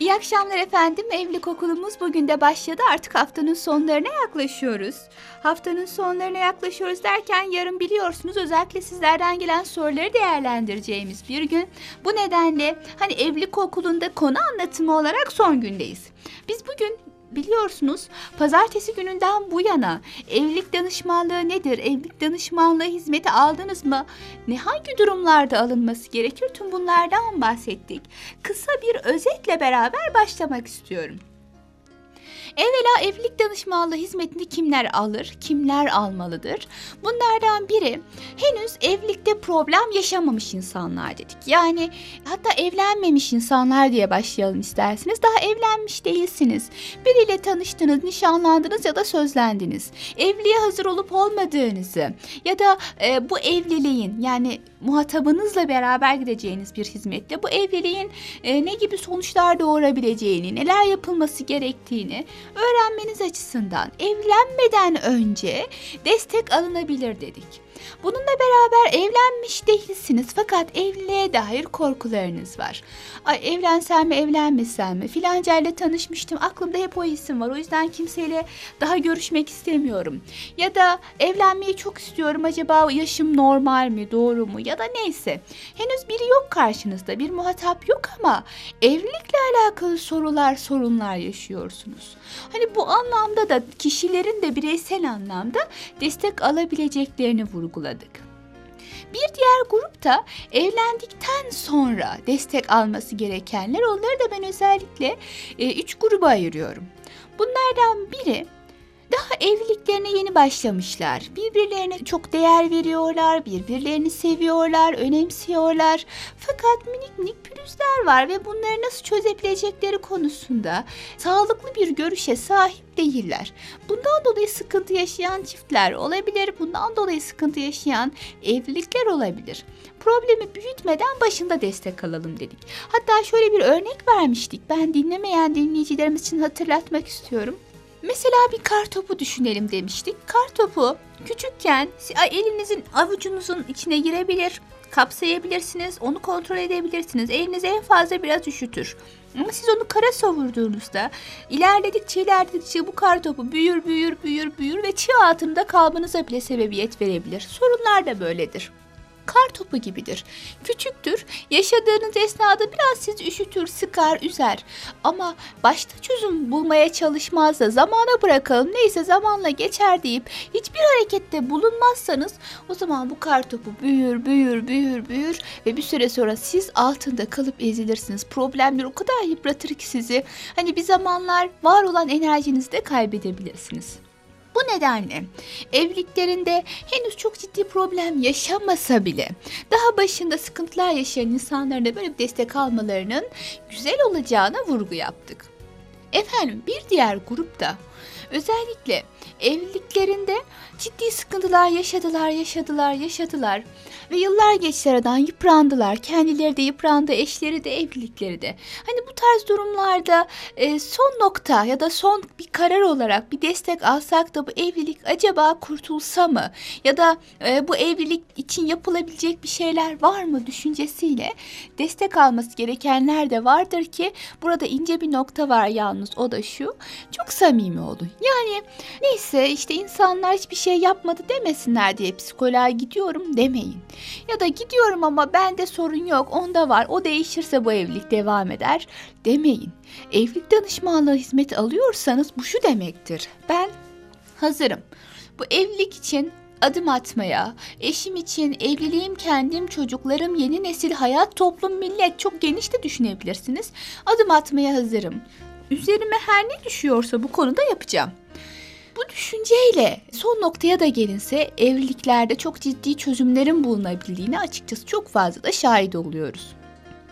İyi akşamlar efendim. Evlilik okulumuz bugün de başladı. Artık haftanın sonlarına yaklaşıyoruz. Haftanın sonlarına yaklaşıyoruz derken yarın biliyorsunuz özellikle sizlerden gelen soruları değerlendireceğimiz bir gün. Bu nedenle hani evlilik okulunda konu anlatımı olarak son gündeyiz. Biz bugün biliyorsunuz pazartesi gününden bu yana evlilik danışmanlığı nedir? Evlilik danışmanlığı hizmeti aldınız mı? Ne hangi durumlarda alınması gerekir? Tüm bunlardan bahsettik. Kısa bir özetle beraber başlamak istiyorum. Evvela evlilik danışmanlığı hizmetini kimler alır, kimler almalıdır? Bunlardan biri henüz evlilikte problem yaşamamış insanlar dedik. Yani hatta evlenmemiş insanlar diye başlayalım isterseniz. Daha evlenmiş değilsiniz. Biriyle tanıştınız, nişanlandınız ya da sözlendiniz. Evliliğe hazır olup olmadığınızı ya da e, bu evliliğin yani muhatabınızla beraber gideceğiniz bir hizmetle bu evliliğin e, ne gibi sonuçlar doğurabileceğini, neler yapılması gerektiğini öğrenmeniz açısından evlenmeden önce destek alınabilir dedik. Bununla beraber evlenmiş değilsiniz fakat evliliğe dair korkularınız var. Ay evlensem mi evlenmesem mi filancayla tanışmıştım aklımda hep o isim var o yüzden kimseyle daha görüşmek istemiyorum. Ya da evlenmeyi çok istiyorum acaba yaşım normal mi doğru mu ya da neyse. Henüz biri yok karşınızda bir muhatap yok ama evlilikle alakalı sorular sorunlar yaşıyorsunuz. Hani bu anlamda da kişilerin de bireysel anlamda destek alabileceklerini vurguladık. Bir diğer grup da evlendikten sonra destek alması gerekenler. Onları da ben özellikle e, üç gruba ayırıyorum. Bunlardan biri daha evliliklerine yeni başlamışlar. Birbirlerine çok değer veriyorlar, birbirlerini seviyorlar, önemsiyorlar. Fakat minik minik pürüzler var ve bunları nasıl çözebilecekleri konusunda sağlıklı bir görüşe sahip değiller. Bundan dolayı sıkıntı yaşayan çiftler olabilir. Bundan dolayı sıkıntı yaşayan evlilikler olabilir. Problemi büyütmeden başında destek alalım dedik. Hatta şöyle bir örnek vermiştik. Ben dinlemeyen dinleyicilerimiz için hatırlatmak istiyorum. Mesela bir kar topu düşünelim demiştik. Kar topu küçükken elinizin avucunuzun içine girebilir, kapsayabilirsiniz, onu kontrol edebilirsiniz. Elinizi en fazla biraz üşütür. Ama siz onu kara savurduğunuzda ilerledikçe ilerledikçe bu kar topu büyür büyür büyür büyür ve çığ altında kalmanıza bile sebebiyet verebilir. Sorunlar da böyledir kar topu gibidir. Küçüktür, yaşadığınız esnada biraz sizi üşütür, sıkar, üzer. Ama başta çözüm bulmaya çalışmaz da zamana bırakalım neyse zamanla geçer deyip hiçbir harekette bulunmazsanız o zaman bu kar topu büyür, büyür, büyür, büyür ve bir süre sonra siz altında kalıp ezilirsiniz. Problemler o kadar yıpratır ki sizi. Hani bir zamanlar var olan enerjinizi de kaybedebilirsiniz. Bu nedenle evliliklerinde henüz çok ciddi problem yaşamasa bile daha başında sıkıntılar yaşayan insanların da böyle bir destek almalarının güzel olacağına vurgu yaptık. Efendim bir diğer grupta özellikle evliliklerinde ciddi sıkıntılar yaşadılar, yaşadılar, yaşadılar ve yıllar geçti aradan yıprandılar. Kendileri de yıprandı, eşleri de, evlilikleri de. Hani bu tarz durumlarda e, son nokta ya da son bir karar olarak bir destek alsak da bu evlilik acaba kurtulsa mı? Ya da e, bu evlilik için yapılabilecek bir şeyler var mı düşüncesiyle destek alması gerekenler de vardır ki burada ince bir nokta var yalnız o da şu. Çok samimi olun. Yani neyse işte insanlar hiçbir şey yapmadı demesinler diye psikoloğa gidiyorum demeyin. Ya da gidiyorum ama bende sorun yok, onda var, o değişirse bu evlilik devam eder demeyin. Evlilik danışmanlığı hizmeti alıyorsanız bu şu demektir. Ben hazırım. Bu evlilik için adım atmaya, eşim için, evliliğim, kendim, çocuklarım, yeni nesil, hayat, toplum, millet çok geniş de düşünebilirsiniz. Adım atmaya hazırım. Üzerime her ne düşüyorsa bu konuda yapacağım. Bu düşünceyle son noktaya da gelinse evliliklerde çok ciddi çözümlerin bulunabildiğini açıkçası çok fazla da şahit oluyoruz.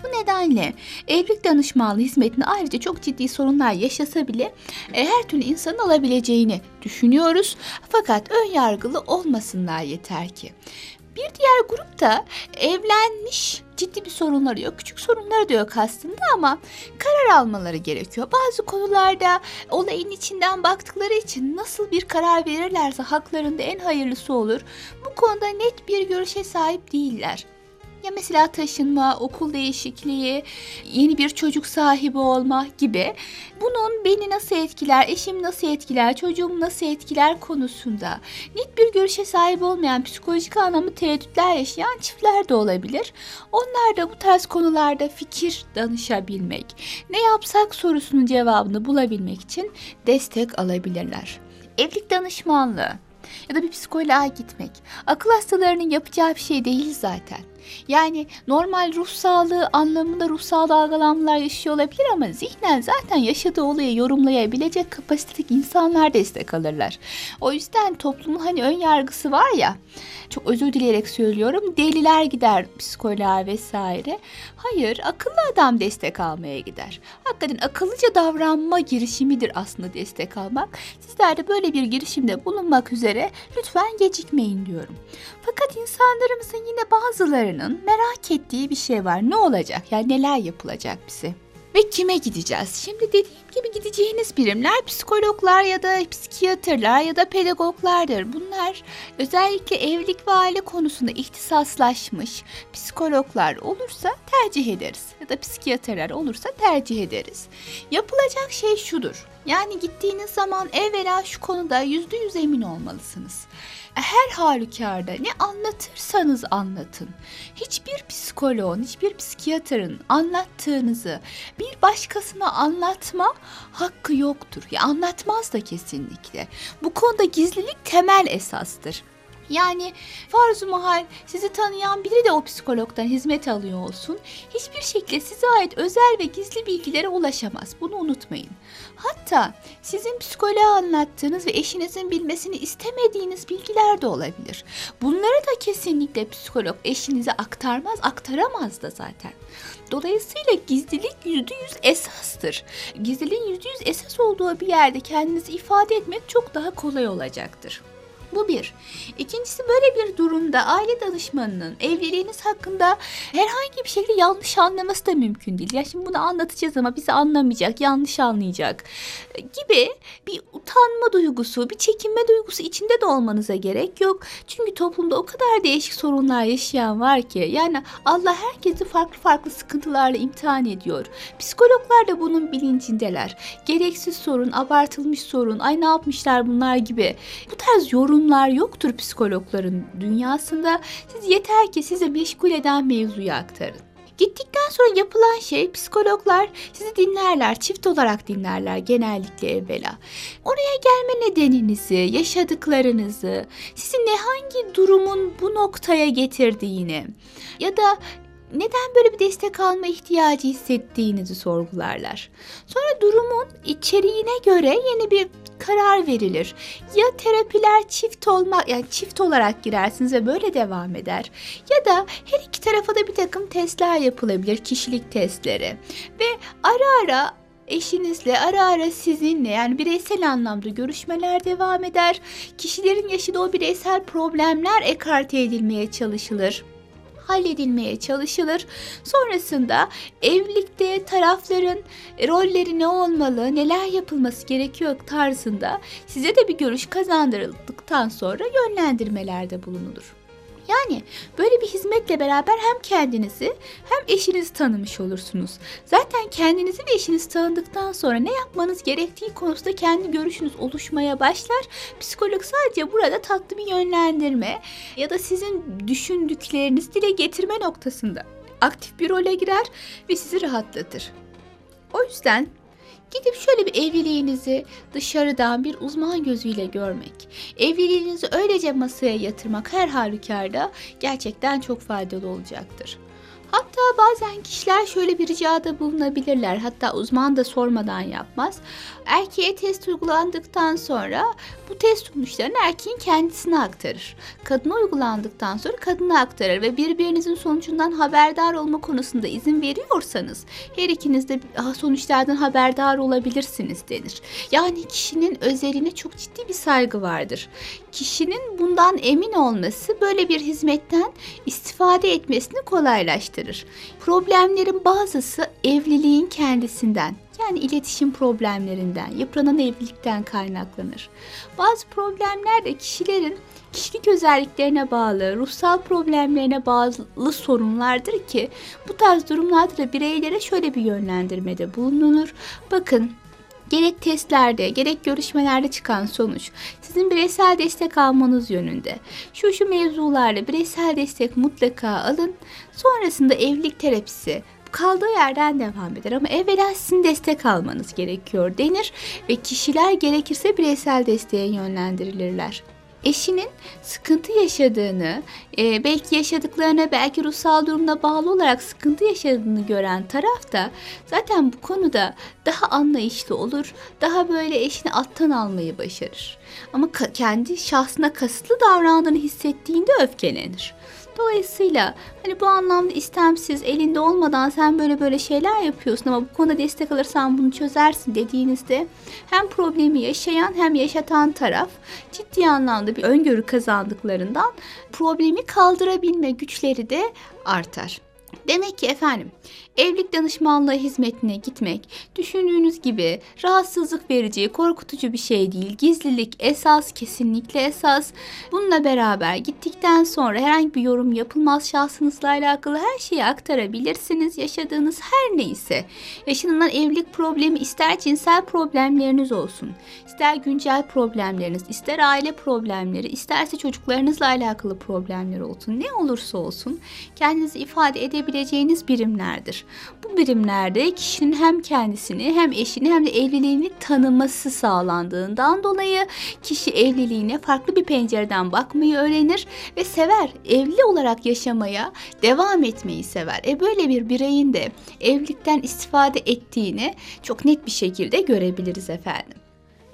Bu nedenle evlilik danışmanlığı hizmetini ayrıca çok ciddi sorunlar yaşasa bile e, her türlü insanın alabileceğini düşünüyoruz. Fakat ön yargılı olmasınlar yeter ki. Bir diğer grup da evlenmiş ciddi bir sorunları yok. Küçük sorunları da yok aslında ama karar almaları gerekiyor. Bazı konularda olayın içinden baktıkları için nasıl bir karar verirlerse haklarında en hayırlısı olur. Bu konuda net bir görüşe sahip değiller. Ya mesela taşınma, okul değişikliği, yeni bir çocuk sahibi olma gibi. Bunun beni nasıl etkiler, eşim nasıl etkiler, çocuğum nasıl etkiler konusunda net bir görüşe sahip olmayan psikolojik anlamda tereddütler yaşayan çiftler de olabilir. Onlar da bu tarz konularda fikir danışabilmek, ne yapsak sorusunun cevabını bulabilmek için destek alabilirler. Evlilik danışmanlığı ya da bir psikoloğa gitmek akıl hastalarının yapacağı bir şey değil zaten. Yani normal ruh sağlığı anlamında ruhsal dalgalanmalar yaşıyor olabilir ama zihnen zaten yaşadığı olayı yorumlayabilecek kapasitedeki insanlar destek alırlar. O yüzden toplumun hani ön yargısı var ya çok özür dileyerek söylüyorum deliler gider psikoloğa vesaire. Hayır akıllı adam destek almaya gider. Hakikaten akıllıca davranma girişimidir aslında destek almak. Sizler de böyle bir girişimde bulunmak üzere lütfen gecikmeyin diyorum. Fakat insanlarımızın yine bazılarının merak ettiği bir şey var. Ne olacak? Yani neler yapılacak bize? Ve kime gideceğiz? Şimdi dediğim gibi gideceğiniz birimler psikologlar ya da psikiyatrlar ya da pedagoglardır. Bunlar özellikle evlilik ve aile konusunda ihtisaslaşmış psikologlar olursa tercih ederiz. Ya da psikiyatrlar olursa tercih ederiz. Yapılacak şey şudur. Yani gittiğiniz zaman evvela şu konuda yüzde yüz emin olmalısınız her halükarda ne anlatırsanız anlatın. Hiçbir psikoloğun, hiçbir psikiyatrın anlattığınızı bir başkasına anlatma hakkı yoktur. Ya anlatmaz da kesinlikle. Bu konuda gizlilik temel esastır. Yani farz mahal sizi tanıyan biri de o psikologdan hizmet alıyor olsun. Hiçbir şekilde size ait özel ve gizli bilgilere ulaşamaz. Bunu unutmayın. Hatta sizin psikoloğa anlattığınız ve eşinizin bilmesini istemediğiniz bilgiler de olabilir. Bunları da kesinlikle psikolog eşinize aktarmaz, aktaramaz da zaten. Dolayısıyla gizlilik yüzde yüz esastır. Gizliliğin yüzde yüz esas olduğu bir yerde kendinizi ifade etmek çok daha kolay olacaktır. Bu bir. İkincisi böyle bir durumda aile danışmanının evliliğiniz hakkında herhangi bir şekilde yanlış anlaması da mümkün değil. Ya şimdi bunu anlatacağız ama bizi anlamayacak, yanlış anlayacak gibi bir utanma duygusu, bir çekinme duygusu içinde de olmanıza gerek yok. Çünkü toplumda o kadar değişik sorunlar yaşayan var ki yani Allah herkesi farklı farklı sıkıntılarla imtihan ediyor. Psikologlar da bunun bilincindeler. Gereksiz sorun, abartılmış sorun, ay ne yapmışlar bunlar gibi. Bu tarz yorum durumlar yoktur psikologların dünyasında. Siz yeter ki size meşgul eden mevzuyu aktarın. Gittikten sonra yapılan şey psikologlar sizi dinlerler, çift olarak dinlerler genellikle evvela. Oraya gelme nedeninizi, yaşadıklarınızı, sizi ne hangi durumun bu noktaya getirdiğini ya da neden böyle bir destek alma ihtiyacı hissettiğinizi sorgularlar. Sonra durumun içeriğine göre yeni bir karar verilir. Ya terapiler çift olma yani çift olarak girersiniz ve böyle devam eder. Ya da her iki tarafa da bir takım testler yapılabilir, kişilik testleri. Ve ara ara eşinizle ara ara sizinle yani bireysel anlamda görüşmeler devam eder. Kişilerin yaşadığı o bireysel problemler ekarte edilmeye çalışılır halledilmeye çalışılır. Sonrasında evlilikte tarafların rolleri ne olmalı, neler yapılması gerekiyor tarzında size de bir görüş kazandırıldıktan sonra yönlendirmelerde bulunulur. Yani böyle bir hizmetle beraber hem kendinizi hem eşinizi tanımış olursunuz. Zaten kendinizi ve eşinizi tanıdıktan sonra ne yapmanız gerektiği konusunda kendi görüşünüz oluşmaya başlar. Psikolog sadece burada tatlı bir yönlendirme ya da sizin düşündüklerinizi dile getirme noktasında aktif bir role girer ve sizi rahatlatır. O yüzden Gidip şöyle bir evliliğinizi dışarıdan bir uzman gözüyle görmek, evliliğinizi öylece masaya yatırmak her halükarda gerçekten çok faydalı olacaktır. Hatta bazen kişiler şöyle bir ricada bulunabilirler. Hatta uzman da sormadan yapmaz. Erkeğe test uygulandıktan sonra bu test sonuçlarını erkeğin kendisine aktarır. Kadına uygulandıktan sonra kadına aktarır ve birbirinizin sonucundan haberdar olma konusunda izin veriyorsanız her ikiniz de "Ah, sonuçlardan haberdar olabilirsiniz denir. Yani kişinin özeline çok ciddi bir saygı vardır. Kişinin bundan emin olması böyle bir hizmetten istifade etmesini kolaylaştırır. Problemlerin bazısı evliliğin kendisinden yani iletişim problemlerinden, yıpranan evlilikten kaynaklanır. Bazı problemler de kişilerin kişilik özelliklerine bağlı, ruhsal problemlerine bağlı sorunlardır ki bu tarz durumlarda da bireylere şöyle bir yönlendirmede bulunulur. Bakın Gerek testlerde, gerek görüşmelerde çıkan sonuç sizin bireysel destek almanız yönünde. Şu şu mevzularla bireysel destek mutlaka alın. Sonrasında evlilik terapisi kaldığı yerden devam eder ama evvela sizin destek almanız gerekiyor denir ve kişiler gerekirse bireysel desteğe yönlendirilirler eşinin sıkıntı yaşadığını, e, belki yaşadıklarına, belki ruhsal durumuna bağlı olarak sıkıntı yaşadığını gören taraf da zaten bu konuda daha anlayışlı olur, daha böyle eşini alttan almayı başarır. Ama kendi şahsına kasıtlı davrandığını hissettiğinde öfkelenir. Dolayısıyla hani bu anlamda istemsiz elinde olmadan sen böyle böyle şeyler yapıyorsun ama bu konuda destek alırsan bunu çözersin dediğinizde hem problemi yaşayan hem yaşatan taraf ciddi anlamda bir öngörü kazandıklarından problemi kaldırabilme güçleri de artar. Demek ki efendim evlilik danışmanlığı hizmetine gitmek düşündüğünüz gibi rahatsızlık verici, korkutucu bir şey değil. Gizlilik esas, kesinlikle esas. Bununla beraber gittikten sonra herhangi bir yorum yapılmaz şahsınızla alakalı her şeyi aktarabilirsiniz. Yaşadığınız her neyse. Yaşanılan evlilik problemi ister cinsel problemleriniz olsun, ister güncel problemleriniz, ister aile problemleri, isterse çocuklarınızla alakalı problemler olsun. Ne olursa olsun kendinizi ifade edebileceğiniz birimlerdir. Bu birimlerde kişinin hem kendisini hem eşini hem de evliliğini tanıması sağlandığından dolayı kişi evliliğine farklı bir pencereden bakmayı öğrenir ve sever. Evli olarak yaşamaya devam etmeyi sever. E böyle bir bireyin de evlilikten istifade ettiğini çok net bir şekilde görebiliriz efendim.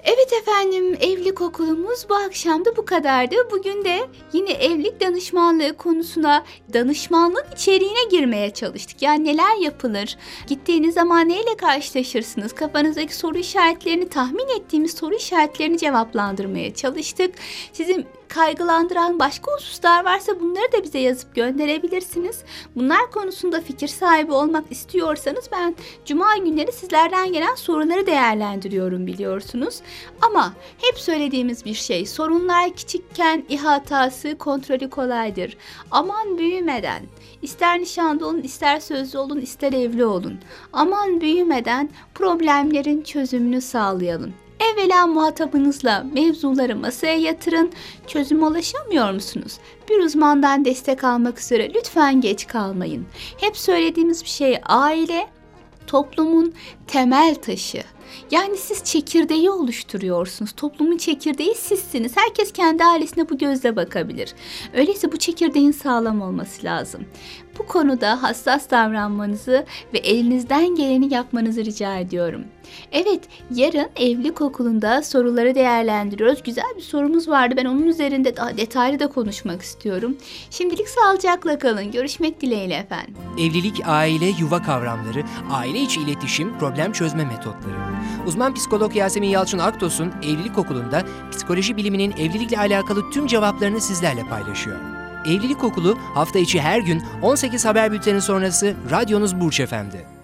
Evet efendim evlilik okulumuz bu akşam da bu kadardı. Bugün de yine evlilik danışmanlığı konusuna danışmanlık içeriğine girmeye çalıştık. Yani neler yapılır? Gittiğiniz zaman neyle karşılaşırsınız? Kafanızdaki soru işaretlerini tahmin ettiğimiz soru işaretlerini cevaplandırmaya çalıştık. Sizin kaygılandıran başka hususlar varsa bunları da bize yazıp gönderebilirsiniz. Bunlar konusunda fikir sahibi olmak istiyorsanız ben cuma günleri sizlerden gelen soruları değerlendiriyorum biliyorsunuz. Ama hep söylediğimiz bir şey sorunlar küçükken ihatası kontrolü kolaydır. Aman büyümeden ister nişanlı olun ister sözlü olun ister evli olun. Aman büyümeden problemlerin çözümünü sağlayalım. Evvela muhatabınızla mevzuları masaya yatırın. Çözüm ulaşamıyor musunuz? Bir uzmandan destek almak üzere lütfen geç kalmayın. Hep söylediğimiz bir şey aile toplumun temel taşı. Yani siz çekirdeği oluşturuyorsunuz. Toplumun çekirdeği sizsiniz. Herkes kendi ailesine bu gözle bakabilir. Öyleyse bu çekirdeğin sağlam olması lazım. Bu konuda hassas davranmanızı ve elinizden geleni yapmanızı rica ediyorum. Evet, yarın evlilik okulunda soruları değerlendiriyoruz. Güzel bir sorumuz vardı. Ben onun üzerinde daha detaylı da konuşmak istiyorum. Şimdilik sağlıcakla kalın. Görüşmek dileğiyle efendim. Evlilik, aile, yuva kavramları, aile içi iletişim, problem çözme metotları. Uzman psikolog Yasemin Yalçın Aktos'un Evlilik Okulu'nda psikoloji biliminin evlilikle alakalı tüm cevaplarını sizlerle paylaşıyor. Evlilik Okulu hafta içi her gün 18 haber bülteni sonrası radyonuz Burç Efendi.